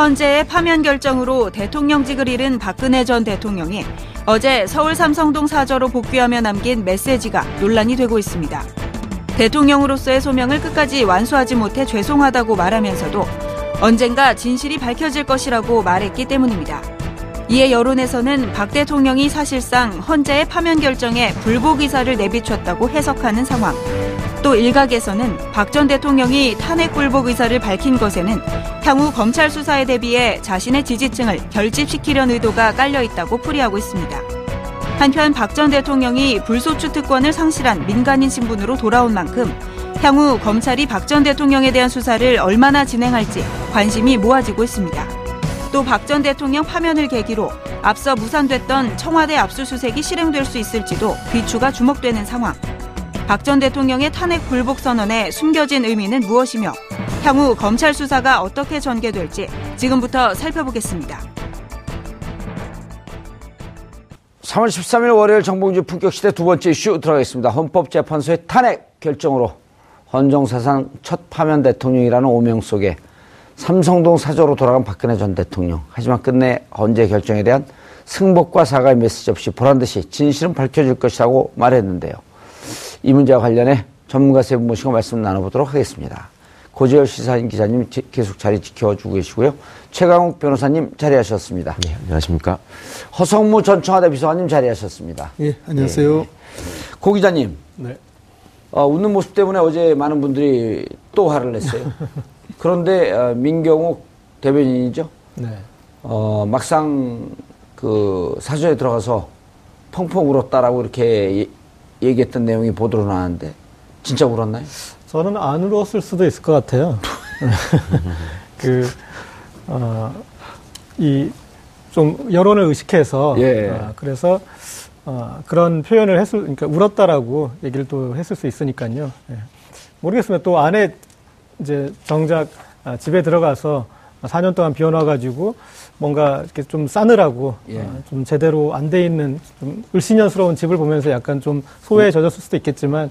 헌재의 파면 결정으로 대통령직을 잃은 박근혜 전 대통령이 어제 서울 삼성동 사저로 복귀하며 남긴 메시지가 논란이 되고 있습니다. 대통령으로서의 소명을 끝까지 완수하지 못해 죄송하다고 말하면서도 언젠가 진실이 밝혀질 것이라고 말했기 때문입니다. 이에 여론에서는 박 대통령이 사실상 헌재의 파면 결정에 불복 의사를 내비쳤다고 해석하는 상황. 또 일각에서는 박 전 대통령이 탄핵 불복 의사를 밝힌 것에는 향후 검찰 수사에 대비해 자신의 지지층을 결집시키려는 의도가 깔려 있다고 풀이하고 있습니다. 한편 박 전 대통령이 불소추 특권을 상실한 민간인 신분으로 돌아온 만큼 향후 검찰이 박 전 대통령에 대한 수사를 얼마나 진행할지 관심이 모아지고 있습니다. 또 박 전 대통령 파면을 계기로 앞서 무산됐던 청와대 압수수색이 실행될 수 있을지도 귀추가 주목되는 상황. 박 전 대통령의 탄핵 불복 선언에 숨겨진 의미는 무엇이며 향후 검찰 수사가 어떻게 전개될지 지금부터 살펴보겠습니다. 3월 13일 월요일 정봉주 품격시대 두 번째 이슈 들어가겠습니다. 헌법재판소의 탄핵 결정으로 헌정사상 첫 파면 대통령이라는 오명 속에 삼성동 사저로 돌아간 박근혜 전 대통령. 하지만 끝내 헌재 결정에 대한 승복과 사과의 메시지 없이 보란듯이 진실은 밝혀질 것이라고 말했는데요. 이 문제와 관련해 전문가 세 분 모시고 말씀 나눠보도록 하겠습니다. 고재열 시사인 기자님 계속 자리 지켜주고 계시고요. 최강욱 변호사님 자리하셨습니다. 네, 안녕하십니까. 허성무 전 청와대 비서관님 자리하셨습니다. 예, 안녕하세요. 네. 고 기자님. 네. 어, 웃는 모습 때문에 어제 많은 분들이 또 화를 냈어요. 그런데 어, 민경욱 대변인이죠. 네. 어, 막상 그 사전에 들어가서 펑펑 울었다라고 이렇게 얘기했던 내용이 보도로 나왔는데 진짜 울었나요? 저는 안 울었을 수도 있을 것 같아요. 그, 어, 이, 좀 여론을 의식해서, 예. 어, 그래서, 어, 그런 표현을 했을, 그러니까 울었다라고 얘기를 또 했을 수 있으니까요. 예. 모르겠습니다. 또 안에 이제 정작 아, 집에 들어가서 4년 동안 비워놔가지고 뭔가 이렇게 좀 싸느라고 예. 어, 좀 제대로 안 돼 있는 좀 을씨년스러운 집을 보면서 약간 좀 소외에 젖었을 수도 있겠지만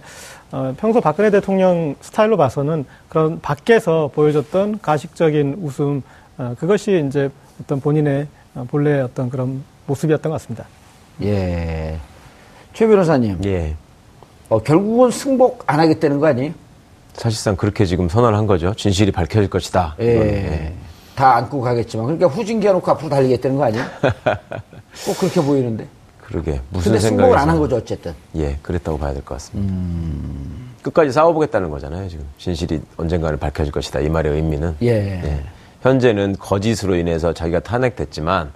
어, 평소 박근혜 대통령 스타일로 봐서는 그런 밖에서 보여줬던 가식적인 웃음 어, 그것이 이제 어떤 본인의 어, 본래 어떤 그런 모습이었던 것 같습니다. 예. 최 변호사님. 예. 어, 결국은 승복 안 하겠다는 거 아니에요? 사실상 그렇게 지금 선언한 거죠. 진실이 밝혀질 것이다. 예. 예. 다 안고 가겠지만 그러니까 후진기 해놓고 앞으로 달리겠다는 거 아니에요? 꼭 그렇게 보이는데. 그러게 무슨 근데 승복을 안 한 거죠 어쨌든. 예, 그랬다고 봐야 될 것 같습니다. 음... 끝까지 싸워보겠다는 거잖아요 지금 진실이 언젠가는 밝혀질 것이다 이 말의 의미는. 예. 예. 현재는 거짓으로 인해서 자기가 탄핵됐지만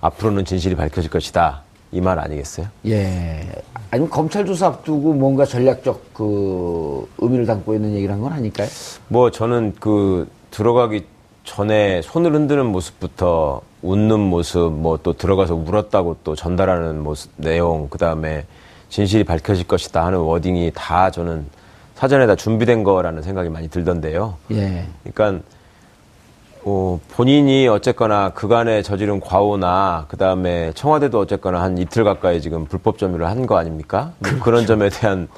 앞으로는 진실이 밝혀질 것이다 이 말 아니겠어요? 예. 아니면 검찰 조사 앞두고 뭔가 전략적 그 의미를 담고 있는 얘기를 한 건 아닐까요? 뭐 저는 그 들어가기 전에 손을 흔드는 모습부터 웃는 모습, 뭐 또 들어가서 울었다고 또 전달하는 모습, 내용, 그 다음에 진실이 밝혀질 것이다 하는 워딩이 다 저는 사전에 다 준비된 거라는 생각이 많이 들던데요. 예. 그러니까 어, 본인이 어쨌거나 그간에 저지른 과오나 그 다음에 청와대도 어쨌거나 한 이틀 가까이 지금 불법 점유를 한 거 아닙니까? 그렇죠. 그런 점에 대한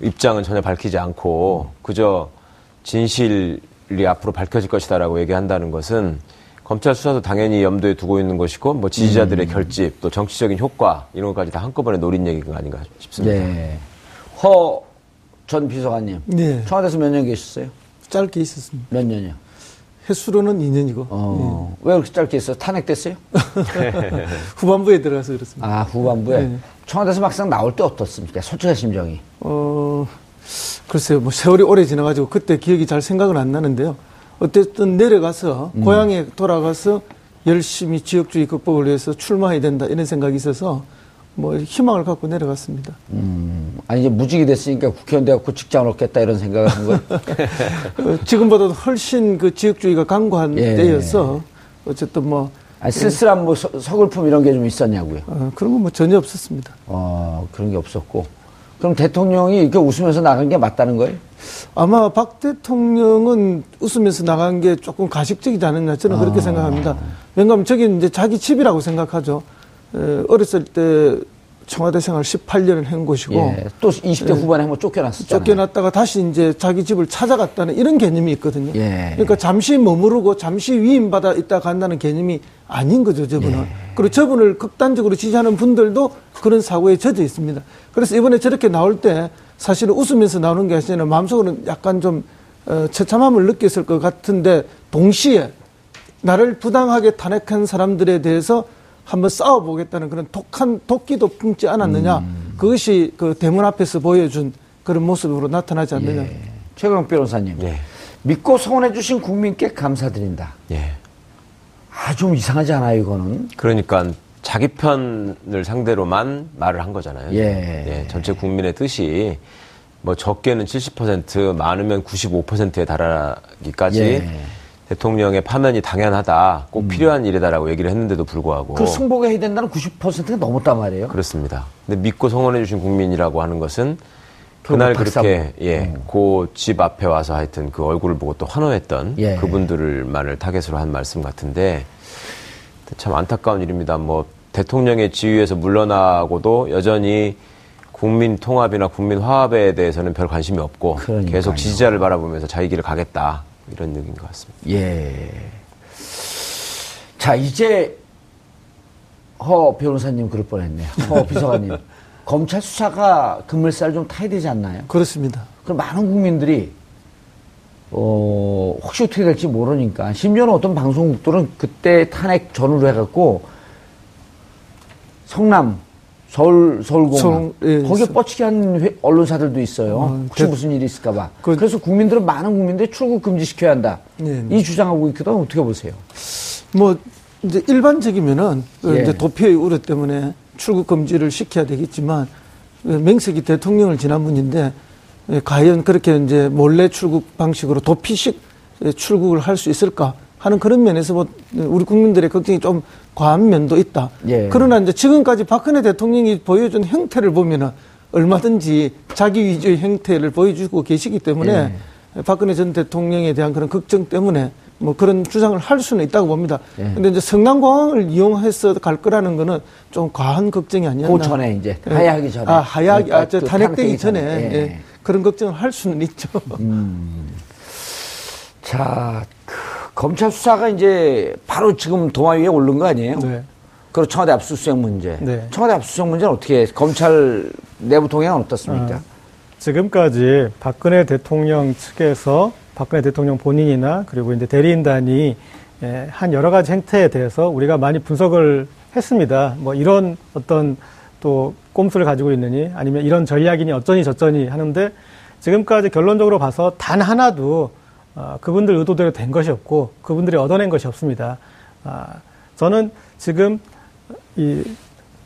입장은 전혀 밝히지 않고 그저 진실 이 앞으로 밝혀질 것이다라고 얘기한다는 것은 검찰 수사도 당연히 염두에 두고 있는 것이고 뭐 지지자들의 음. 결집 또 정치적인 효과 이런 것까지 다 한꺼번에 노린 얘기가 아닌가 싶습니다. 네. 허 전 비서관님. 네. 청와대에서 몇 년 계셨어요? 짧게 있었습니다. 몇 년이요? 횟수로는 2년이고. 어. 네. 왜 그렇게 짧게 있어요? 탄핵됐어요? 후반부에 들어가서 그렇습니다. 아, 후반부에? 네. 청와대에서 막상 나올 때 어떻습니까? 솔직한 심정이. 어, 글쎄요, 뭐 세월이 오래 지나가지고 그때 기억이 잘 생각은 안 나는데요. 어쨌든 내려가서 음. 고향에 돌아가서 열심히 지역주의 극복을 위해서 출마해야 된다 이런 생각이 있어서 뭐 희망을 갖고 내려갔습니다. 음, 아니 이제 무직이 됐으니까 국회의원 돼갖고 직장을 얻겠다 이런 생각을 한 거예요. 어, 지금보다도 훨씬 그 지역주의가 강고한 예. 때여서 어쨌든 뭐 아니, 쓸쓸한 뭐 서, 서글픔 이런 게 좀 있었냐고요. 어, 그런 건 뭐 전혀 없었습니다. 어, 그런 게 없었고. 그럼 대통령이 이렇게 웃으면서 나간 게 맞다는 거예요? 아마 박 대통령은 웃으면서 나간 게 조금 가식적이지 않았나 저는 그렇게 아. 생각합니다. 왜냐하면 저기 이제 자기 집이라고 생각하죠. 에, 어렸을 때 청와대 생활 18년을 한 것이고 예, 또 20대 예, 후반에 한번 쫓겨났었잖아요. 쫓겨났다가 다시 이제 자기 집을 찾아갔다는 이런 개념이 있거든요. 예. 그러니까 잠시 머무르고 잠시 위임받아 있다 간다는 개념이 아닌 거죠, 저분은. 예. 그리고 저분을 극단적으로 지지하는 분들도 그런 사고에 젖어 있습니다. 그래서 이번에 저렇게 나올 때 사실은 웃으면서 나오는 게 아니라 마음속으로는 약간 좀 어, 처참함을 느꼈을 것 같은데 동시에 나를 부당하게 탄핵한 사람들에 대해서 한번 싸워보겠다는 그런 독한 도끼도 품지 않았느냐. 음. 그것이 그 대문 앞에서 보여준 그런 모습으로 나타나지 않느냐. 예. 최강 변호사님. 예. 믿고 성원해주신 국민께 감사드린다. 예. 아, 좀 이상하지 않아요, 이거는? 그러니까 자기 편을 상대로만 말을 한 거잖아요. 예. 예. 전체 국민의 뜻이 뭐 적게는 70%, 많으면 95%에 달하기까지 예. 대통령의 파면이 당연하다, 꼭 음. 필요한 일이다라고 얘기를 했는데도 불구하고 그 승복에 해야 된다는 90%가 넘었단 말이에요. 그렇습니다. 근데 믿고 성원해 주신 국민이라고 하는 것은 그날 그렇게 예, 음. 그집 앞에 와서 하여튼 그 얼굴을 보고 또 환호했던 예. 그분들만을 타겟으로 한 말씀 같은데 참 안타까운 일입니다. 뭐 대통령의 지위에서 물러나고도 여전히 국민 통합이나 국민 화합에 대해서는 별 관심이 없고 그러니까요. 계속 지지자를 바라보면서 자기 길을 가겠다. 이런 느낌인 것 같습니다. 예. 자, 이제 허 변호사님 그럴 뻔했네요. 허 비서관님. 검찰 수사가 그물살 좀 타야 되지 않나요? 그렇습니다. 그럼 많은 국민들이 어, 혹시 어떻게 될지 모르니까 심지어는 어떤 방송국들은 그때 탄핵 전후로 해갖고 성남 서울 서울공항 서울, 예, 거기에 뻗치게 한 회, 언론사들도 있어요. 어, 혹시 대, 무슨 일이 있을까봐. 그, 래서 국민들은 많은 국민들이 출국 금지시켜야 한다. 예, 이 주장하고 있거든 어떻게 보세요? 뭐 이제 일반적이면은 그 예. 이제 도피의 우려 때문에 출국 금지를 시켜야 되겠지만 맹석이 대통령을 지난 분인데 예, 과연 그렇게 이제 몰래 출국 방식으로 도피식 출국을 할 수 있을까? 하는 그런 면에서 뭐 우리 국민들의 걱정이 좀 과한 면도 있다. 예. 그러나 이제 지금까지 박근혜 대통령이 보여준 형태를 보면은 얼마든지 자기 위주의 형태를 보여주고 계시기 때문에 예. 박근혜 전 대통령에 대한 그런 걱정 때문에 뭐 그런 주장을 할 수는 있다고 봅니다. 예. 근데 이제 성남공항을 이용해서 갈 거라는 거는 좀 과한 걱정이 아니었나. 그 전에 이제 예. 하야하기 전에. 아, 하야하기, 아, 저 탄핵되기 전에. 전에. 예. 예. 그런 걱정을 할 수는 있죠. 음. 자, 그 검찰 수사가 이제 바로 지금 도마 위에 오른 거 아니에요? 네. 그리고 청와대 압수수색 문제. 네. 청와대 압수수색 문제는 어떻게 검찰 내부 동향은 어떻습니까? 아, 지금까지 박근혜 대통령 측에서 박근혜 대통령 본인이나 그리고 이제 대리인단이 예, 한 여러 가지 행태에 대해서 우리가 많이 분석을 했습니다. 뭐 이런 어떤 또 꼼수를 가지고 있느니 아니면 이런 전략이니 어쩌니 저쩌니 하는데 지금까지 결론적으로 봐서 단 하나도 어, 그분들 의도대로 된 것이 없고 그분들이 얻어낸 것이 없습니다. 아, 저는 지금 이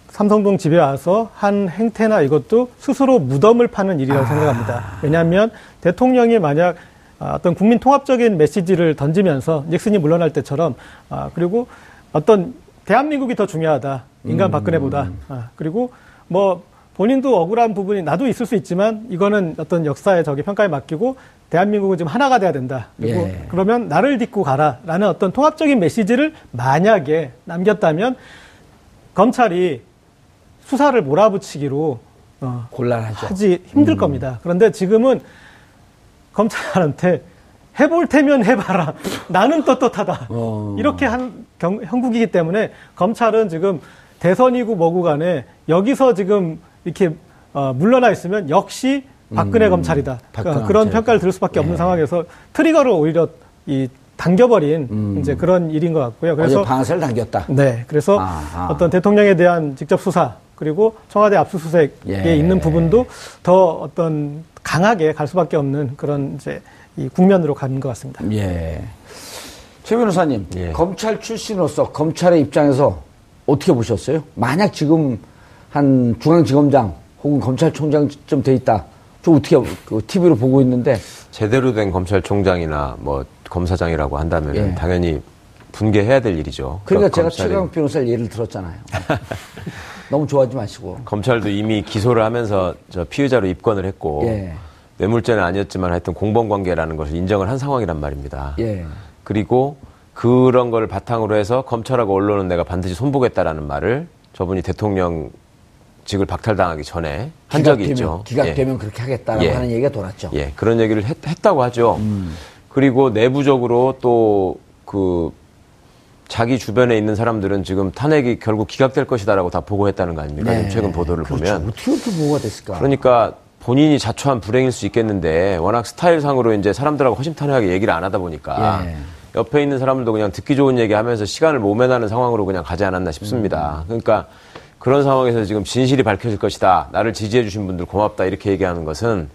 삼성동 집에 와서 한 행태나 이것도 스스로 무덤을 파는 일이라고 아. 생각합니다. 왜냐하면 대통령이 만약 아, 어떤 국민 통합적인 메시지를 던지면서 닉슨이 물러날 때처럼 아, 그리고 어떤 대한민국이 더 중요하다 인간 음. 박근혜보다 아, 그리고 뭐 본인도 억울한 부분이 나도 있을 수 있지만 이거는 어떤 역사의 저기 평가에 맡기고 대한민국은 지금 하나가 돼야 된다. 그리고 예. 그러면 나를 딛고 가라라는 어떤 통합적인 메시지를 만약에 남겼다면 검찰이 수사를 몰아붙이기로 어, 곤란하죠. 하지 힘들 음. 겁니다. 그런데 지금은 검찰한테 해볼 테면 해봐라. 나는 떳떳하다. 어. 이렇게 한 경, 형국이기 때문에 검찰은 지금 대선이고 뭐고 간에 여기서 지금 이렇게 어, 물러나 있으면 역시 박근혜 음, 검찰이다. 그러니까 그런 평가를 들을 수밖에 없는 네. 상황에서 트리거를 오히려 이 당겨버린 음. 이제 그런 일인 것 같고요. 그래서 방아쇠를 당겼다. 네, 그래서 아하. 어떤 대통령에 대한 직접 수사 그리고 청와대 압수수색에 예. 있는 부분도 더 어떤 강하게 갈 수밖에 없는 그런 이제 이 국면으로 가는 것 같습니다. 예. 최 변호사님, 예. 검찰 출신으로서 검찰의 입장에서 어떻게 보셨어요? 만약 지금 한 중앙지검장 혹은 검찰총장 좀돼 있다. 좀 어떻게 그 TV로 보고 있는데 제대로 된 검찰총장이나 뭐 검사장이라고 한다면 예. 당연히 분개해야 될 일이죠. 그러니까, 제가 최강 변호사 예를 들었잖아요. 너무 좋아하지 마시고. 검찰도 이미 기소를 하면서 저 피의자로 입건을 했고 예. 뇌물죄는 아니었지만 하여튼 공범관계라는 것을 인정을 한 상황이란 말입니다. 예. 그리고 그런 걸 바탕으로 해서 검찰하고 언론은 내가 반드시 손보겠다라는 말을 저분이 대통령 직을 박탈당하기 전에 한 적이 있죠. 기각되면 예. 그렇게 하겠다라고 예. 하는 얘기가 돌았죠. 예, 그런 얘기를 했, 다고 하죠. 음. 그리고 내부적으로 또 그 자기 주변에 있는 사람들은 지금 탄핵이 결국 기각될 것이다라고 다 보고했다는 거 아닙니까? 네. 최근 보도를 그렇죠. 보면 어떻게 어떻게 보고가 됐을까? 그러니까 본인이 자초한 불행일 수 있겠는데 워낙 스타일상으로 이제 사람들하고 허심탄회하게 얘기를 안 하다 보니까 예. 옆에 있는 사람들도 그냥 듣기 좋은 얘기 하면서 시간을 모면하는 상황으로 그냥 가지 않았나 싶습니다. 음. 그러니까 그런 상황에서 지금 진실이 밝혀질 것이다. 나를 지지해 주신 분들 고맙다. 이렇게 얘기하는 것은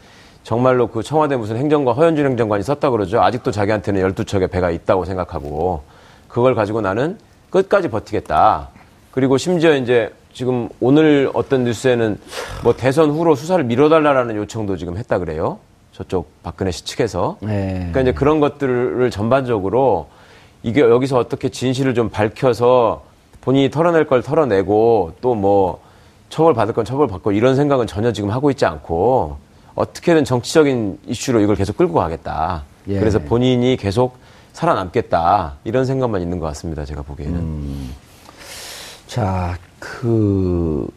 정말로 그 청와대 무슨 행정관, 허현준 행정관이 썼다 그러죠. 아직도 자기한테는 12척의 배가 있다고 생각하고 그걸 가지고 나는 끝까지 버티겠다. 그리고 심지어 이제 지금 오늘 어떤 뉴스에는 뭐 대선 후로 수사를 미뤄달라라는 요청도 지금 했다 그래요. 저쪽 박근혜 씨 측에서. 네. 그러니까 이제 그런 것들을 전반적으로 이게 여기서 어떻게 진실을 좀 밝혀서 본인이 털어낼 걸 털어내고 또 뭐 처벌 받을 건 처벌 받고 이런 생각은 전혀 지금 하고 있지 않고 어떻게든 정치적인 이슈로 이걸 계속 끌고 가겠다. 예. 그래서 본인이 계속 살아남겠다 이런 생각만 있는 것 같습니다. 제가 보기에는. 음. 자, 그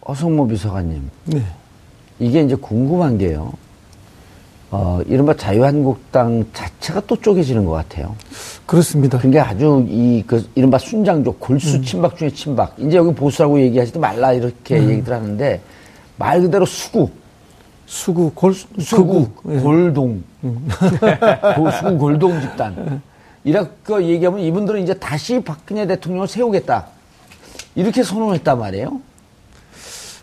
어성모 비서관님. 네. 이게 이제 궁금한 게요. 어, 이른바 자유한국당 자체가 또 쪼개지는 것 같아요. 그렇습니다. 그게 아주 이, 그, 이른바 순장족, 골수 음. 침박 중에 침박. 이제 여기 보수라고 얘기하지도 말라 이렇게 음. 얘기들 하는데 말 그대로 수구. 수구, 골, 수구, 예. 골동. 음. 수구 골동 집단. 이렇게 얘기하면 이분들은 이제 다시 박근혜 대통령을 세우겠다. 이렇게 선언했단 말이에요.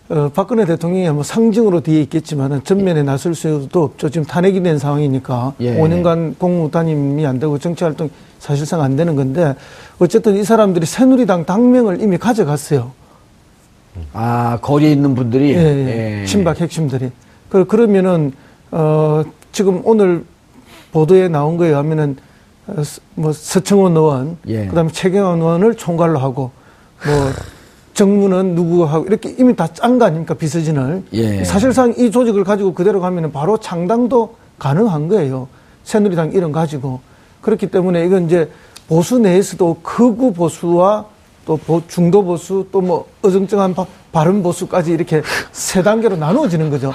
어, 박근혜 대통령이 뭐 상징으로 뒤에 있겠지만은 전면에 나설 수도 없죠. 지금 탄핵이 된 상황이니까 예. 5년간 공무 단임이 안 되고 정치 활동 사실상 안 되는 건데 어쨌든 이 사람들이 새누리당 당명을 이미 가져갔어요. 아 거리에 있는 분들이 예, 예. 예. 친박 핵심들이 그 그러면은 어 지금 오늘 보도에 나온 거에 하면은 어, 뭐 서청원 의원, 예. 그다음에 최경환 의원을 총괄로 하고 뭐 정무는 누구하고 이렇게 이미 다 짠 거 아닙니까 비서진을 예. 사실상 이 조직을 가지고 그대로 가면은 바로 창당도 가능한 거예요 새누리당 이름 가지고 그렇기 때문에 이건 이제 보수 내에서도 극우 보수와 또 중도 보수 또 뭐 어정쩡한 바른 보수까지 이렇게 세 단계로 나누어지는 거죠.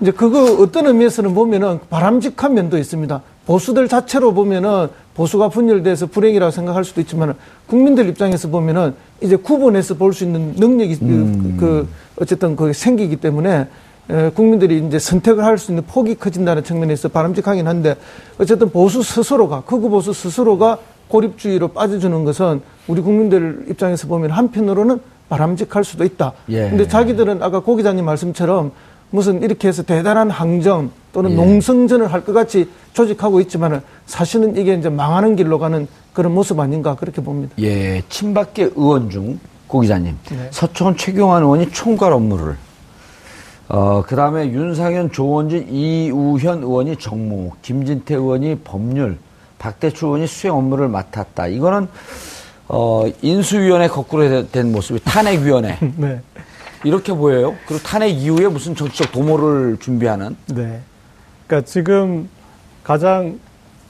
이제 그거 어떤 의미에서는 보면은 바람직한 면도 있습니다. 보수들 자체로 보면은 보수가 분열돼서 불행이라고 생각할 수도 있지만 국민들 입장에서 보면은 이제 구분해서 볼 수 있는 능력이 그, 음. 그 어쨌든 그 생기기 때문에 에, 국민들이 이제 선택을 할 수 있는 폭이 커진다는 측면에서 바람직하긴 한데 어쨌든 보수 스스로가 극우 보수 스스로가 고립주의로 빠져주는 것은 우리 국민들 입장에서 보면 한편으로는 바람직할 수도 있다. 예. 근데 자기들은 아까 고 기자님 말씀처럼 무슨 이렇게 해서 대단한 항정 또는 예. 농성전을 할 것 같이 조직하고 있지만은 사실은 이게 이제 망하는 길로 가는 그런 모습 아닌가 그렇게 봅니다. 예, 친박계 의원 중 고 기자님, 네. 서청원 최경환 의원이 총괄 업무를, 어, 그 다음에 윤상현, 조원진, 이우현 의원이 정무, 김진태 의원이 법률, 박대출 의원이 수행 업무를 맡았다. 이거는 어, 인수위원회 거꾸로 된 모습이 탄핵위원회. 네. 이렇게 보여요. 그리고 탄핵 이후에 무슨 정치적 도모를 준비하는. 네. 그러니까 지금 가장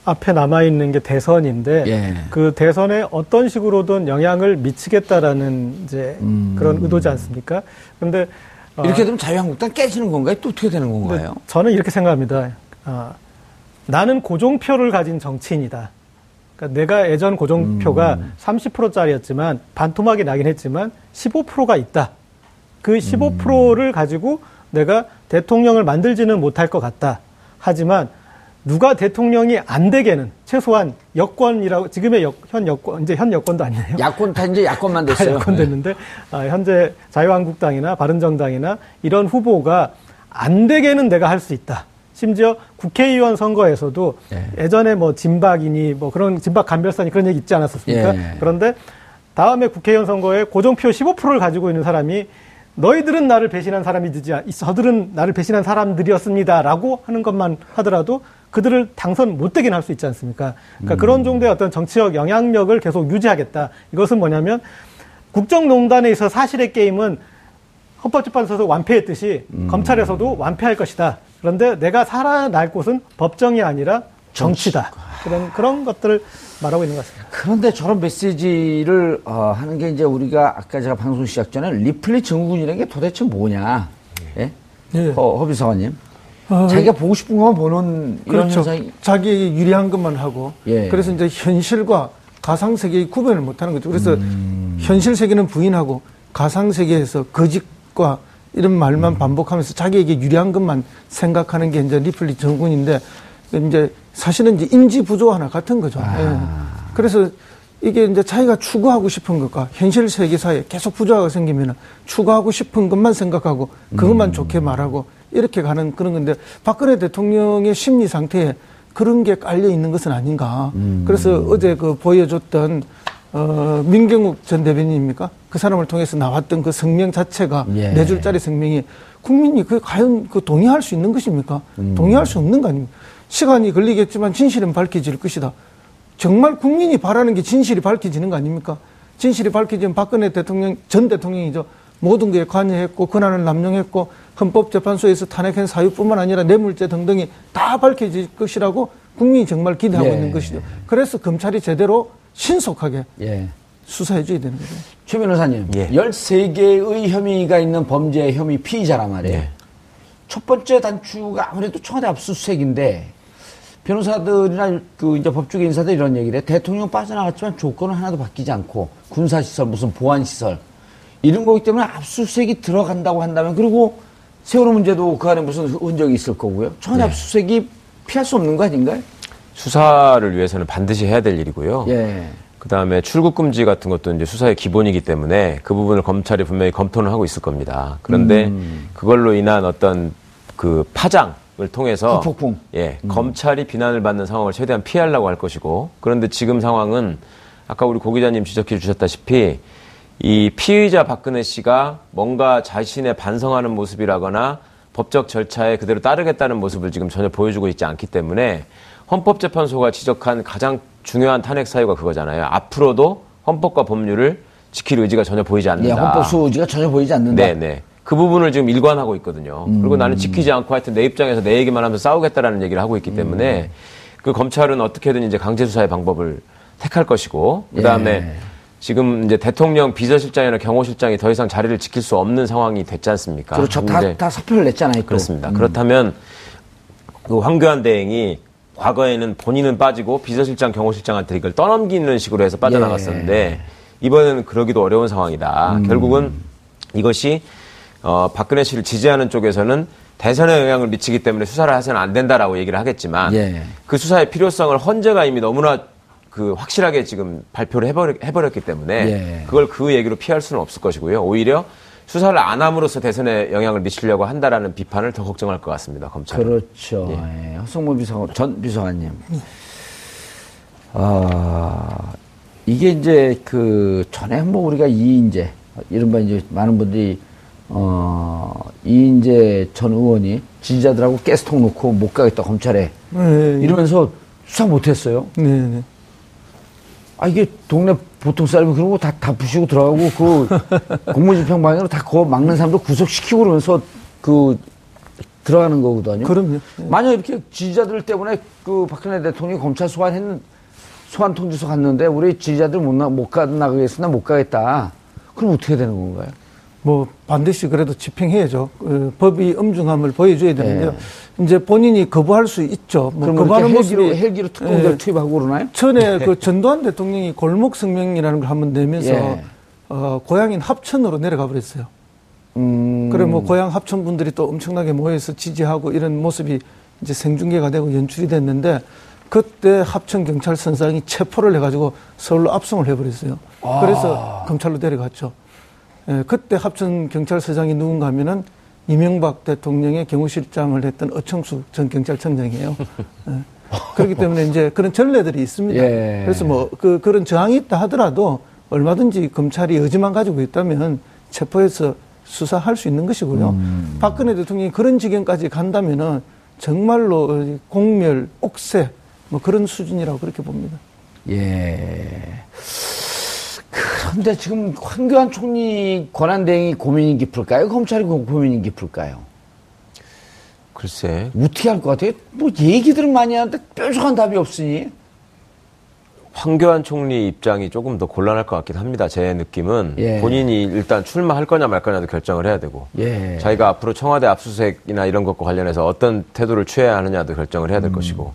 앞에 남아 있는 게 대선인데 예. 그 대선에 어떤 식으로든 영향을 미치겠다라는 이제 음. 그런 의도지 않습니까? 그런데 어, 이렇게 되면 자유한국당 깨지는 건가요? 또 어떻게 되는 건가요? 저는 이렇게 생각합니다. 어, 나는 고종표를 가진 정치인이다. 그러니까 내가 예전 고종표가 음. 30%짜리였지만 반토막이 나긴 했지만 15%가 있다. 그 15%를 음. 가지고 내가 대통령을 만들지는 못할 것 같다. 하지만 누가 대통령이 안 되게는 최소한 여권이라고 지금의 여, 현 여권 이제 현 여권도 아니네요. 야권 다 이제 야권만 됐어요. 야권 됐는데 아, 현재 자유한국당이나 바른정당이나 이런 후보가 안 되게는 내가 할 수 있다. 심지어 국회의원 선거에서도 예. 예전에 뭐 진박이니 뭐 그런 진박 간별선이 그런 얘기 있지 않았었습니까? 예. 그런데 다음에 국회의원 선거에 고정표 15%를 가지고 있는 사람이 너희들은 나를 배신한 사람이지, 저들은 나를 배신한 사람들이었습니다라고 하는 것만 하더라도 그들을 당선 못 되긴 할 수 있지 않습니까? 그러니까 음. 그런 정도의 어떤 정치적 영향력을 계속 유지하겠다. 이것은 뭐냐면 국정농단에 있어 사실의 게임은 헌법재판소에서 완패했듯이 음. 검찰에서도 완패할 것이다. 그런데 내가 살아날 곳은 법정이 아니라 정치다. 그런 그런 것들을 말하고 있는 것 같습니다. 그런데 저런 메시지를 어, 하는 게 이제 우리가 아까 제가 방송 시작 전에 리플리 증후군이라는 게 도대체 뭐냐? 예? 예. 어, 허비서관님. 어, 자기가 보고 싶은 것만 보는 이런 그렇죠. 현상이 자기 유리한 것만 하고 예. 그래서 이제 현실과 가상 세계의 구분을 못 하는 거죠. 그래서 음. 현실 세계는 부인하고 가상 세계에서 거짓과 이런 말만 음. 반복하면서 자기에게 유리한 것만 생각하는 게 이제 리플리 증후군인데 이제 사실은 이제 인지 부조하나 같은 거죠. 아. 예. 그래서 이게 이제 자기가 추구하고 싶은 것과 현실 세계 사이에 계속 부조화가 생기면 추구하고 싶은 것만 생각하고 그것만 음. 좋게 말하고 이렇게 가는 그런 건데 박근혜 대통령의 심리 상태에 그런 게 깔려 있는 것은 아닌가. 음. 그래서 어제 그 보여줬던 어, 민경욱 전 대변인입니까? 그 사람을 통해서 나왔던 그 성명 자체가 예. 네 줄짜리 성명이 국민이 그 과연 그 동의할 수 있는 것입니까? 음. 동의할 수 없는 거 아닙니까? 시간이 걸리겠지만 진실은 밝혀질 것이다. 정말 국민이 바라는 게 진실이 밝혀지는 거 아닙니까? 진실이 밝혀지면 박근혜 대통령, 전 대통령이죠. 모든 것에 관여했고, 권한을 남용했고, 헌법재판소에서 탄핵한 사유뿐만 아니라 뇌물죄 등등이 다 밝혀질 것이라고 국민이 정말 기대하고 예. 있는 것이죠. 그래서 검찰이 제대로 신속하게 예. 수사해줘야 되는 거죠. 최 변호사님, 예. 13개의 혐의가 있는 범죄 혐의 피의자란 말이에요. 예. 첫 번째 단추가 아무래도 청와대 압수수색인데 변호사들이나 그 이제 법조계 인사들 이런 얘기를 해. 대통령 빠져나갔지만 조건은 하나도 바뀌지 않고 군사시설, 무슨 보안시설 이런 거기 때문에 압수수색이 들어간다고 한다면 그리고 세월호 문제도 그 안에 무슨 흔적이 있을 거고요. 청와대 네. 압수수색이 피할 수 없는 거 아닌가요? 수사를 위해서는 반드시 해야 될 일이고요. 예. 그 다음에 출국 금지 같은 것도 이제 수사의 기본이기 때문에 그 부분을 검찰이 분명히 검토는 하고 있을 겁니다. 그런데 음. 그걸로 인한 어떤 그 파장, 을 통해서 폭풍. 예 음. 검찰이 비난을 받는 상황을 최대한 피하려고 할 것이고 그런데 지금 상황은 아까 우리 고 기자님 지적해 주셨다시피 이 피의자 박근혜 씨가 뭔가 자신의 반성하는 모습이라거나 법적 절차에 그대로 따르겠다는 모습을 지금 전혀 보여주고 있지 않기 때문에 헌법재판소가 지적한 가장 중요한 탄핵 사유가 그거잖아요. 앞으로도 헌법과 법률을 지킬 의지가 전혀 보이지 않는다. 네, 헌법 수호지가 전혀 보이지 않는다. 네, 네. 그 부분을 지금 일관하고 있거든요. 음. 그리고 나는 지키지 않고 하여튼 내 입장에서 내 얘기만 하면서 싸우겠다라는 얘기를 하고 있기 때문에 음. 그 검찰은 어떻게든 이제 강제 수사의 방법을 택할 것이고 그다음에 예. 지금 이제 대통령 비서실장이나 경호실장이 더 이상 자리를 지킬 수 없는 상황이 됐지 않습니까? 그렇죠. 다, 다 사표를 냈잖아요. 또. 그렇습니다. 음. 그렇다면 그 황교안 대행이 과거에는 본인은 빠지고 비서실장, 경호실장한테 이걸 떠넘기는 식으로 해서 빠져나갔었는데 예. 이번에는 그러기도 어려운 상황이다. 음. 결국은 이것이 어, 박근혜 씨를 지지하는 쪽에서는 대선에 영향을 미치기 때문에 수사를 하서는 안 된다라고 얘기를 하겠지만 예. 그 수사의 필요성을 헌재가 이미 너무나 그 확실하게 지금 발표를 해버렸, 해버렸기 때문에 예. 그걸 그 얘기로 피할 수는 없을 것이고요. 오히려 수사를 안 함으로써 대선에 영향을 미치려고 한다라는 비판을 더 걱정할 것 같습니다. 검찰. 그렇죠. 예. 예. 허성모 비서 전 비서관님. 아 이게 이제 그 전에 한번 우리가 이인재 이른바 이제 많은 분들이 어, 이인재 전 의원이 지지자들하고 가스통 놓고 못 가겠다, 검찰에. 네, 이러면서 수사 못 했어요. 네, 네. 아, 이게 동네 보통 사람이 그런 거 다, 다 부시고 들어가고, 그 공무집행방해로 다 그거 막는 사람도 구속시키고 그러면서 그 들어가는 거거든요. 그럼요. 네. 만약 이렇게 지지자들 때문에 그 박근혜 대통령이 검찰 소환했는, 소환 통지서 갔는데 우리 지지자들 못, 나, 못 가겠으나 못 가겠다. 그럼 어떻게 되는 건가요? 뭐 반드시 그래도 집행해야죠. 그 법이 엄중함을 보여줘야 되는데요. 네. 이제 본인이 거부할 수 있죠. 뭐 거부하는 헬기로, 헬기로 특공대를 예. 투입하고 그러나요? 전에 그 전두환 대통령이 골목 성명이라는 걸 한번 내면서 예. 어, 고향인 합천으로 내려가 버렸어요. 음. 그래 뭐 고향 합천 분들이 또 엄청나게 모여서 지지하고 이런 모습이 이제 생중계가 되고 연출이 됐는데 그때 합천 경찰선장이 체포를 해가지고 서울로 압송을 해버렸어요. 아. 그래서 검찰로 데려갔죠. 예, 그때 합천 경찰서장이 누군가 하면은 이명박 대통령의 경호실장을 했던 어청수 전 경찰청장이에요. 예. 그렇기 때문에 이제 그런 전례들이 있습니다. 예. 그래서 뭐 그, 그런 저항이 있다 하더라도 얼마든지 검찰이 의지만 가지고 있다면 체포해서 수사할 수 있는 것이고요. 음. 박근혜 대통령이 그런 지경까지 간다면은 정말로 공멸, 옥새 뭐 그런 수준이라고 그렇게 봅니다. 예. 그런데 지금 황교안 총리 권한대행이 고민이 깊을까요? 검찰이 고민이 깊을까요? 글쎄. 어떻게 할 것 같아요? 뭐 얘기들은 많이 하는데 뾰족한 답이 없으니. 황교안 총리 입장이 조금 더 곤란할 것 같긴 합니다. 제 느낌은 예. 본인이 일단 출마할 거냐 말 거냐도 결정을 해야 되고 예. 자기가 앞으로 청와대 압수수색이나 이런 것과 관련해서 어떤 태도를 취해야 하느냐도 결정을 해야 될 음. 것이고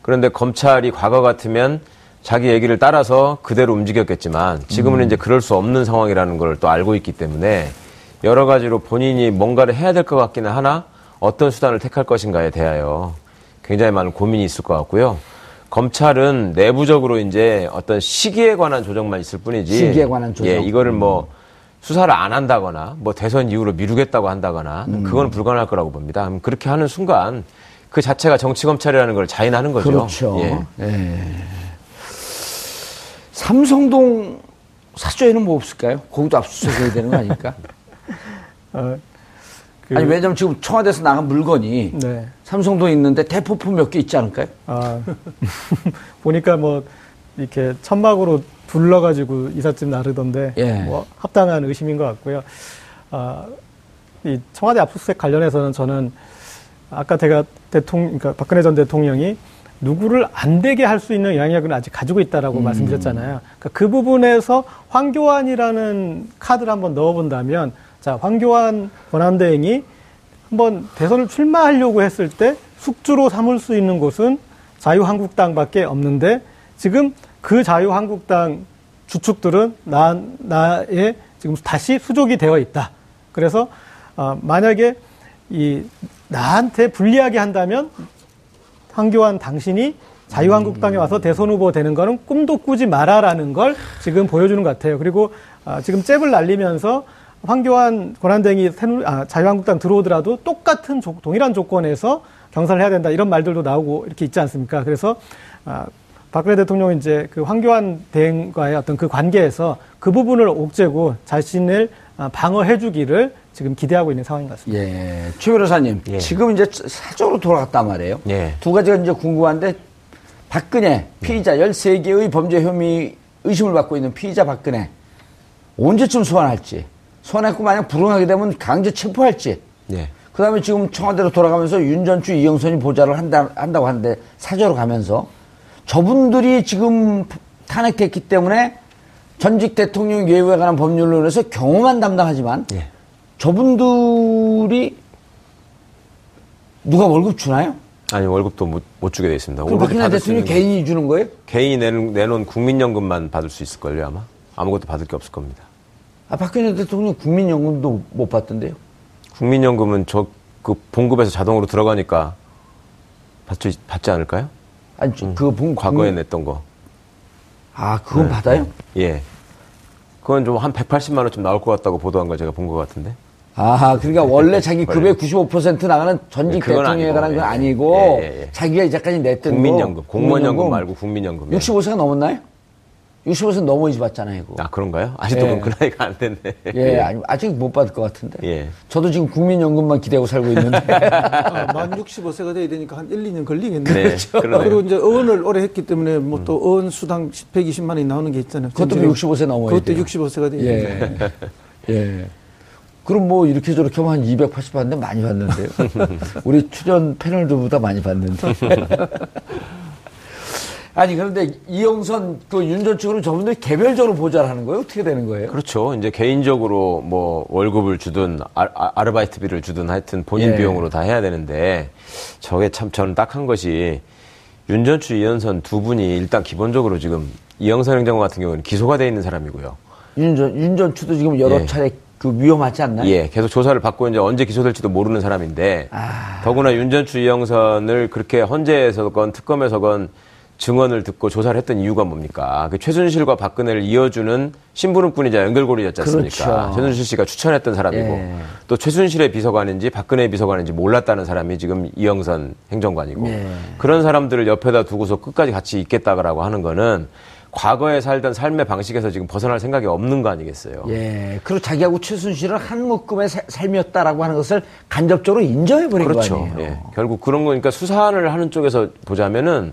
그런데 검찰이 과거 같으면 자기 얘기를 따라서 그대로 움직였겠지만 지금은 음. 이제 그럴 수 없는 상황이라는 걸 또 알고 있기 때문에 여러 가지로 본인이 뭔가를 해야 될 것 같기는 하나 어떤 수단을 택할 것인가에 대하여 굉장히 많은 고민이 있을 것 같고요. 검찰은 내부적으로 이제 어떤 시기에 관한 조정만 있을 뿐이지. 시기에 관한 조정. 예, 이거를 뭐 수사를 안 한다거나 뭐 대선 이후로 미루겠다고 한다거나 음. 그건 불가능할 거라고 봅니다. 그렇게 하는 순간 그 자체가 정치 검찰이라는 걸 자인하는 거죠. 그렇죠. 예. 예. 삼성동 사조에는 뭐 없을까요? 거기도 압수수색해야 되는 거 아닙니까? 어, 그... 아니 왜냐면 지금 청와대에서 나간 물건이 네. 삼성동에 있는데 대포품 몇 개 있지 않을까요? 아, 보니까 뭐 이렇게 천막으로 둘러가지고 이삿짐 나르던데 예. 뭐 합당한 의심인 것 같고요. 아, 이 청와대 압수수색 관련해서는 저는 아까 제가 대통령, 그러니까 박근혜 전 대통령이 누구를 안 되게 할 수 있는 영향력은 아직 가지고 있다라고 음. 말씀드렸잖아요. 그러니까 그 부분에서 황교안이라는 카드를 한번 넣어본다면 자, 황교안 권한대행이 한번 대선을 출마하려고 했을 때 숙주로 삼을 수 있는 곳은 자유한국당밖에 없는데 지금 그 자유한국당 주축들은 나, 나의 지금 다시 수족이 되어 있다. 그래서 어, 만약에 이 나한테 불리하게 한다면 황교안 당신이 자유한국당에 와서 대선 후보 되는 거는 꿈도 꾸지 마라라는 걸 지금 보여주는 것 같아요. 그리고 어, 지금 잽을 날리면서 황교안 권한대행이 아, 자유한국당 들어오더라도 똑같은 조, 동일한 조건에서 경선을 해야 된다 이런 말들도 나오고 이렇게 있지 않습니까? 그래서 아, 박근혜 대통령은 이제 그 황교안 대행과의 어떤 그 관계에서 그 부분을 옥죄고 자신을 아, 방어해주기를 지금 기대하고 있는 상황인 것 같습니다. 예. 최 변호사님, 예. 지금 이제 사적으로 돌아갔단 말이에요. 예. 두 가지가 이제 궁금한데 박근혜 피의자 13개의 범죄 혐의 의심을 받고 있는 피의자 박근혜 언제쯤 소환할지 손해고 만약 불응하게 되면 강제 체포할지. 네. 그 다음에 지금 청와대로 돌아가면서 윤전추 이영선이 보좌를 한다, 한다고 하는데 사저로 가면서 저분들이 지금 탄핵됐기 때문에 전직 대통령 예우에 관한 법률로 인해서 경호만 담당하지만 네. 저분들이 누가 월급 주나요? 아니 월급도 못, 못 주게 돼 있습니다. 그럼 박근혜 대통령이 개인이 주는 거예요? 개인이 내놓은, 내놓은 국민연금만 받을 수 있을 걸요 아마 아무것도 받을 게 없을 겁니다. 아, 박근혜 대통령 국민연금도 못 받던데요? 국민연금은 저 그 봉급에서 자동으로 들어가니까 받지, 받지 않을까요? 아니, 음, 그 봉, 과거에 국 냈던 거. 아, 그건 네. 받아요? 예. 그건 좀 한 180만 원쯤 나올 것 같다고 보도한 거 제가 본 것 같은데. 아, 그러니까 원래 자기 급의 95% 나가는 전직 네, 대통령에 관한 건 예, 아니고 예, 예, 예. 자기가 이제까지 냈던 국민연금, 공무원연금 말고 국민연금. 65세가 넘었나요? 65세 넘어야지 받잖아요, 이거. 아, 그런가요? 아직도 예. 그 나이가 안 됐네. 예, 아니, 아직 못 받을 것 같은데. 예. 저도 지금 국민연금만 기대고 살고 있는데. 아, 만 65세가 돼야 되니까 한 1, 2년 걸리겠네. 네, 그렇죠. 그리고 이제 어원을 오래 했기 때문에 뭐또 음. 어원 수당 120만 원이 나오는 게 있잖아요. 그것도 65세 넘어야 그것도 돼요. 65세가 돼야 예. 예. 그럼 뭐 이렇게 저렇게 하면 한 280 받는데 많이 받는데요. 우리 출연 패널들보다 많이 받는데. 아니 그런데 이영선 그 윤전 측으로 저분들이 개별적으로 보좌를 하는 거예요? 어떻게 되는 거예요? 그렇죠. 이제 개인적으로 뭐 월급을 주든 아, 르바이트비를 주든 하여튼 본인 예. 비용으로 다 해야 되는데 저게 참 저는 딱한 것이 윤전추 이영선 두 분이 일단 기본적으로 지금 이영선 행정관 같은 경우는 기소가 돼 있는 사람이고요. 윤전 윤전추도 지금 여러 예. 차례 그 위험하지 않나요? 예, 계속 조사를 받고 이제 언제 기소될지도 모르는 사람인데 아... 더구나 윤전추 이영선을 그렇게 헌재에서건 특검에서건 증언을 듣고 조사를 했던 이유가 뭡니까? 그 최순실과 박근혜를 이어주는 심부름꾼이자 연결고리였지 않습니까? 그렇죠. 최순실 씨가 추천했던 사람이고 예. 또 최순실의 비서관인지 박근혜의 비서관인지 몰랐다는 사람이 지금 이영선 행정관이고 예. 그런 사람들을 옆에다 두고서 끝까지 같이 있겠다라고 하는 거는 과거에 살던 삶의 방식에서 지금 벗어날 생각이 없는 거 아니겠어요? 예. 그리고 자기하고 최순실은 한 묶음의 삶이었다라고 하는 것을 간접적으로 인정해버린 그렇죠. 거 아니에요? 예. 결국 그런 거니까 수사를 하는 쪽에서 보자면은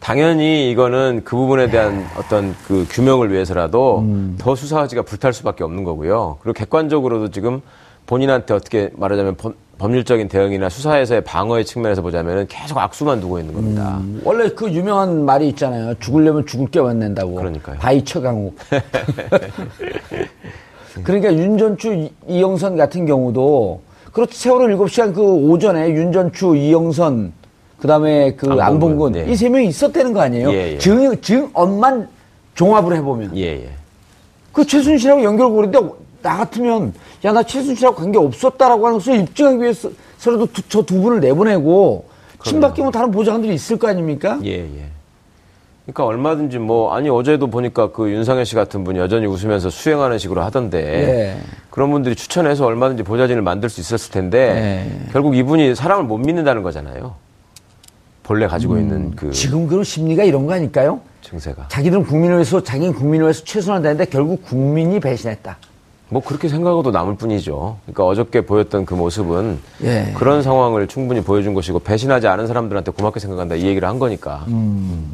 당연히 이거는 그 부분에 대한 어떤 그 규명을 위해서라도 음. 더 수사 의지가 불탈 수밖에 없는 거고요. 그리고 객관적으로도 지금 본인한테 어떻게 말하자면 법률적인 대응이나 수사에서의 방어의 측면에서 보자면 계속 악수만 두고 있는 겁니다. 음, 원래 그 유명한 말이 있잖아요. 죽으려면 죽을 꾀만 낸다고. 그러니까요. by 최강욱. 그러니까 윤전추 이영선 같은 경우도 그렇죠. 세월호 7시간 그 오전에 윤전추 이영선 그다음에 그 안봉근 예. 이세 명이 있었다는 거 아니에요? 예, 예. 증 증언만 종합을 해보면. 예, 예. 그 최순실하고 연결고리인데 나 같으면 야 나 최순실하고 관계 없었다라고 하는 것을 입증하기 위해서라도 저 두 분을 내보내고 친밖에 뭐 다른 보좌관들이 있을 거 아닙니까? 예, 예. 그러니까 얼마든지 뭐 아니 어제도 보니까 그 윤상현 씨 같은 분이 여전히 웃으면서 수행하는 식으로 하던데 예. 그런 분들이 추천해서 얼마든지 보좌진을 만들 수 있었을 텐데 예. 결국 이분이 사람을 못 믿는다는 거잖아요. 본래 가지고 음, 있는 그 지금 그런 심리가 이런 거 아닐까요? 증세가 자기들은 국민을 위해서 자기는 국민을 위해서 최선을 다했는데 결국 국민이 배신했다. 뭐 그렇게 생각하고도 남을 뿐이죠. 그러니까 어저께 보였던 그 모습은 예. 그런 상황을 충분히 보여준 것이고 배신하지 않은 사람들한테 고맙게 생각한다 이 얘기를 한 거니까. 음.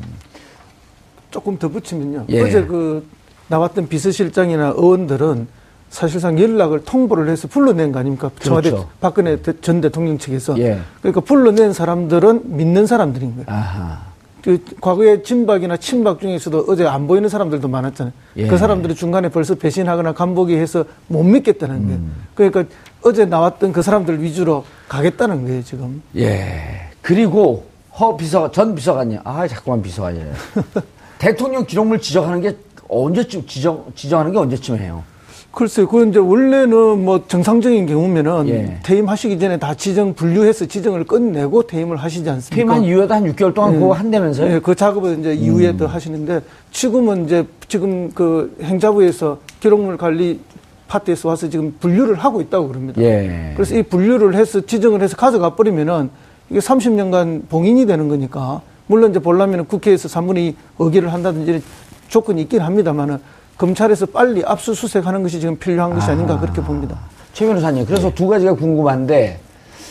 조금 더 붙이면요. 예. 어제 그 나왔던 비서실장이나 의원들은 사실상 연락을 통보를 해서 불러낸 거 아닙니까? 청와대 그렇죠. 박근혜 전 대통령 측에서. 예. 그러니까 불러낸 사람들은 믿는 사람들인 거예요. 아하. 그 과거에 진박이나 친박 중에서도 어제 안 보이는 사람들도 많았잖아요. 예. 그 사람들이 중간에 벌써 배신하거나 간보기 해서 못 믿겠다는 거예요. 음. 그러니까 어제 나왔던 그 사람들 위주로 가겠다는 거예요, 지금. 예. 그리고 허 비서, 전 비서관님. 아, 자꾸만 비서관이래요. 대통령 기록물 지정하는 게 언제쯤 지정 지정하는 게 언제쯤 해요? 글쎄요, 그건 이제 원래는 뭐 정상적인 경우면은 예. 퇴임하시기 전에 다 지정 분류해서 지정을 끝내고 퇴임을 하시지 않습니까? 퇴임한 이후에도 한 6개월 동안 예. 그거 한다면서요? 예, 그 작업을 이제 이후에 음. 더 하시는데 지금은 이제 지금 그 행자부에서 기록물 관리 파트에서 와서 지금 분류를 하고 있다고 그럽니다. 예. 그래서 이 분류를 해서 지정을 해서 가져가 버리면은 이게 30년간 봉인이 되는 거니까 물론 이제 보려면 국회에서 3분의 2 의결을 한다든지 조건이 있긴 합니다만은 검찰에서 빨리 압수수색하는 것이 지금 필요한 것이 아. 닌가 그렇게 봅니다. 최 변호사님, 그래서 네. 두 가지가 궁금한데,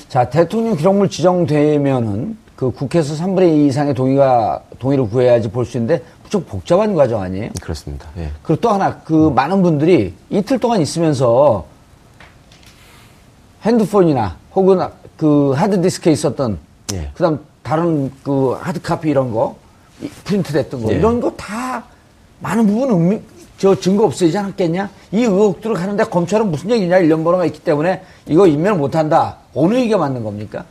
자 대통령 기록물 지정되면은 그 국회에서 3분의 2 이상의 동의가 동의를 구해야지 볼 수 있는데 무척 복잡한 과정 아니에요? 그렇습니다. 예. 그리고 또 하나 그 음. 많은 분들이 이틀 동안 있으면서 핸드폰이나 혹은 그 하드디스크에 있었던 예. 그 다음 다른 그 하드카피 이런 거 프린트 됐던 거 예. 이런 거 다 많은 부분 은미, 저 증거 없어지지 않았겠냐? 이 의혹들을 하는데 검찰은 무슨 얘기냐? 일련 번호가 있기 때문에 이거 인멸 못한다. 어느 얘기가 맞는 겁니까?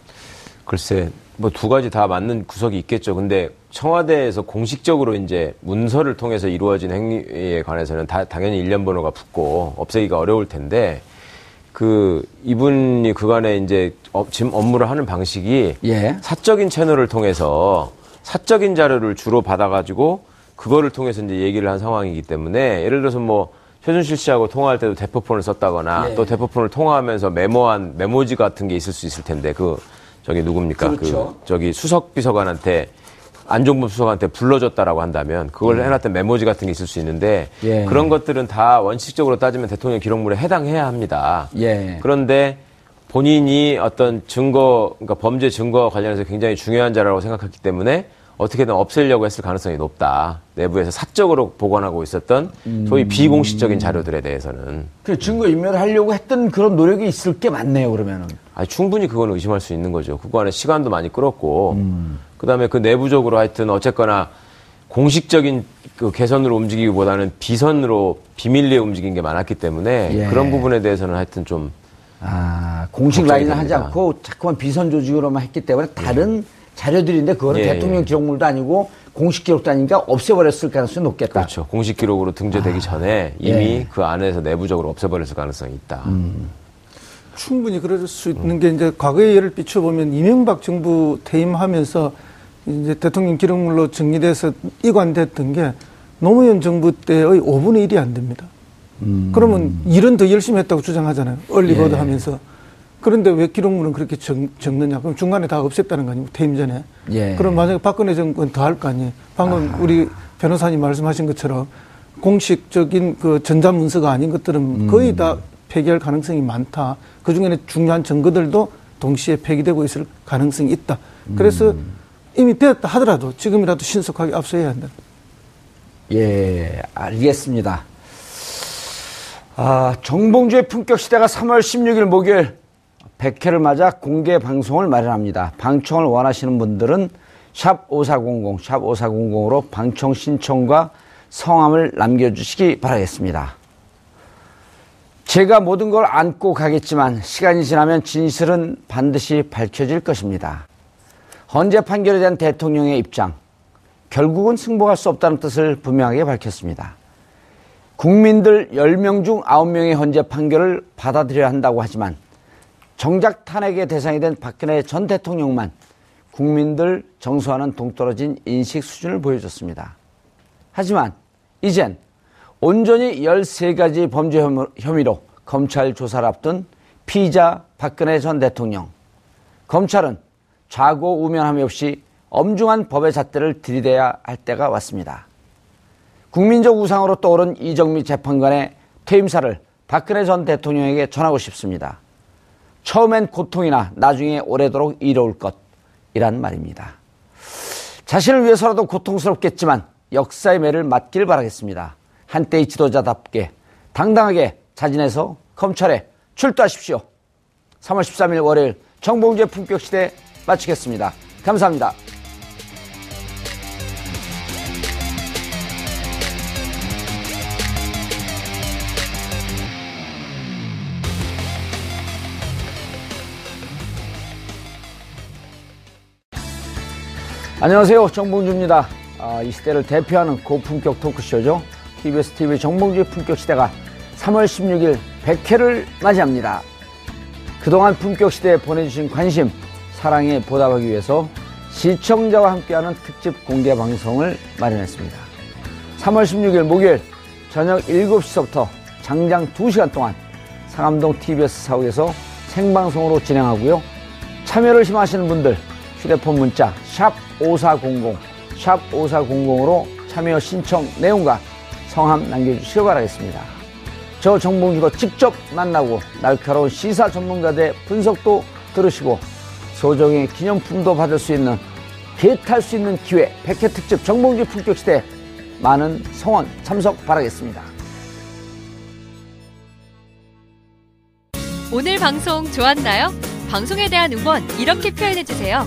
글쎄, 뭐 두 가지 다 맞는 구석이 있겠죠. 근데 청와대에서 공식적으로 이제 문서를 통해서 이루어진 행위에 관해서는 다 당연히 일련 번호가 붙고 없애기가 어려울 텐데 그 이분이 그간에 이제 어, 지금 업무를 하는 방식이 예. 사적인 채널을 통해서 사적인 자료를 주로 받아가지고 그거를 통해서 이제 얘기를 한 상황이기 때문에 예를 들어서 뭐 최순실 씨하고 통화할 때도 대포폰을 썼다거나 네. 또 대포폰을 통화하면서 메모한 메모지 같은 게 있을 수 있을 텐데 그 저기 누굽니까 그렇죠. 그 저기 수석 비서관한테 안종범 수석한테 불러줬다라고 한다면 그걸 예. 해놨던 메모지 같은 게 있을 수 있는데 예. 그런 것들은 다 원칙적으로 따지면 대통령 기록물에 해당해야 합니다. 예. 그런데 본인이 어떤 증거, 그러니까 범죄 증거 관련해서 굉장히 중요한 자라고 생각했기 때문에 어떻게든 없애려고 했을 가능성이 높다. 내부에서 사적으로 보관하고 있었던 소위 음. 비공식적인 자료들에 대해서는. 그 증거 인멸을 하려고 했던 그런 노력이 있을 게 많네요, 그러면은. 아니, 충분히 그거는 의심할 수 있는 거죠. 그거 안에 시간도 많이 끌었고, 음. 그 다음에 그 내부적으로 하여튼 어쨌거나 공식적인 그 개선으로 움직이기보다는 비선으로 비밀리에 움직인 게 많았기 때문에 예. 그런 부분에 대해서는 하여튼 좀. 아, 공식 라인을. 하지 않고 자꾸만 비선 조직으로만 했기 때문에 다른 예. 자료들인데 그거는 예. 대통령 기록물도 아니고 공식 기록도 아니니까 없애버렸을 가능성이 높겠다. 그렇죠. 공식 기록으로 등재되기 아. 전에 이미 예. 그 안에서 내부적으로 없애버렸을 가능성이 있다. 음. 충분히 그럴 수 있는 게 이제 과거의 예를 비춰보면 이명박 정부 퇴임하면서 이제 대통령 기록물로 정리돼서 이관됐던 게 노무현 정부 때의 5분의 1이 안 됩니다. 음. 그러면 일은 더 열심히 했다고 주장하잖아요. 얼리버드 예. 하면서. 그런데 왜 기록물은 그렇게 적, 적느냐? 그럼 중간에 다 없앴다는 거 아니고 퇴임 전에. 예. 그럼 만약에 박근혜 정권 더 할 거 아니에요. 방금 아. 우리 변호사님 말씀하신 것처럼 공식적인 그 전자문서가 아닌 것들은 음. 거의 다 폐기할 가능성이 많다. 그 중에는 중요한 증거들도 동시에 폐기되고 있을 가능성이 있다. 그래서 음. 이미 되었다 하더라도 지금이라도 신속하게 압수해야 한다. 예, 알겠습니다. 아, 정봉주의 품격 시대가 3월 16일 목요일 100회를 맞아 공개 방송을 마련합니다. 방청을 원하시는 분들은 샵 5400, 샵 5400으로 방청 신청과 성함을 남겨주시기 바라겠습니다. 제가 모든 걸 안고 가겠지만 시간이 지나면 진실은 반드시 밝혀질 것입니다. 헌재 판결에 대한 대통령의 입장, 결국은 승복할 수 없다는 뜻을 분명하게 밝혔습니다. 국민들 10명 중 9명의 헌재 판결을 받아들여야 한다고 하지만 정작 탄핵의 대상이 된 박근혜 전 대통령만 국민들 정서와는 동떨어진 인식 수준을 보여줬습니다. 하지만 이젠 온전히 13가지 범죄 혐의로 검찰 조사를 앞둔 피의자 박근혜 전 대통령. 검찰은 좌고 우면함이 없이 엄중한 법의 잣대를 들이대야 할 때가 왔습니다. 국민적 우상으로 떠오른 이정미 재판관의 퇴임사를 박근혜 전 대통령에게 전하고 싶습니다. 처음엔 고통이나 나중에 오래도록 이로울 것이란 말입니다. 자신을 위해서라도 고통스럽겠지만 역사의 매를 맞길 바라겠습니다. 한때의 지도자답게 당당하게 자진해서 검찰에 출두하십시오. 3월 13일 월요일 정봉주의 품격시대 마치겠습니다. 감사합니다. 안녕하세요. 정봉주입니다. 아, 이 시대를 대표하는 고품격 토크쇼죠. TBS TV 정봉주의 품격 시대가 3월 16일 100회를 맞이합니다. 그동안 품격 시대에 보내주신 관심, 사랑에 보답하기 위해서 시청자와 함께하는 특집 공개 방송을 마련했습니다. 3월 16일 목요일 저녁 7시부터 장장 2시간 동안 상암동 TBS 사옥에서 생방송으로 진행하고요. 참여를 심하시는 분들 휴대폰 문자 샵 5400, 샵 5400으로 참여 신청 내용과 성함 남겨주시기 바라겠습니다. 저 정봉주가 직접 만나고 날카로운 시사 전문가들의 분석도 들으시고 소정의 기념품도 받을 수 있는 개탈 수 있는 기회 100회 특집 정봉주 품격시대 많은 성원 참석 바라겠습니다. 오늘 방송 좋았나요? 방송에 대한 응원 이렇게 표현해 주세요.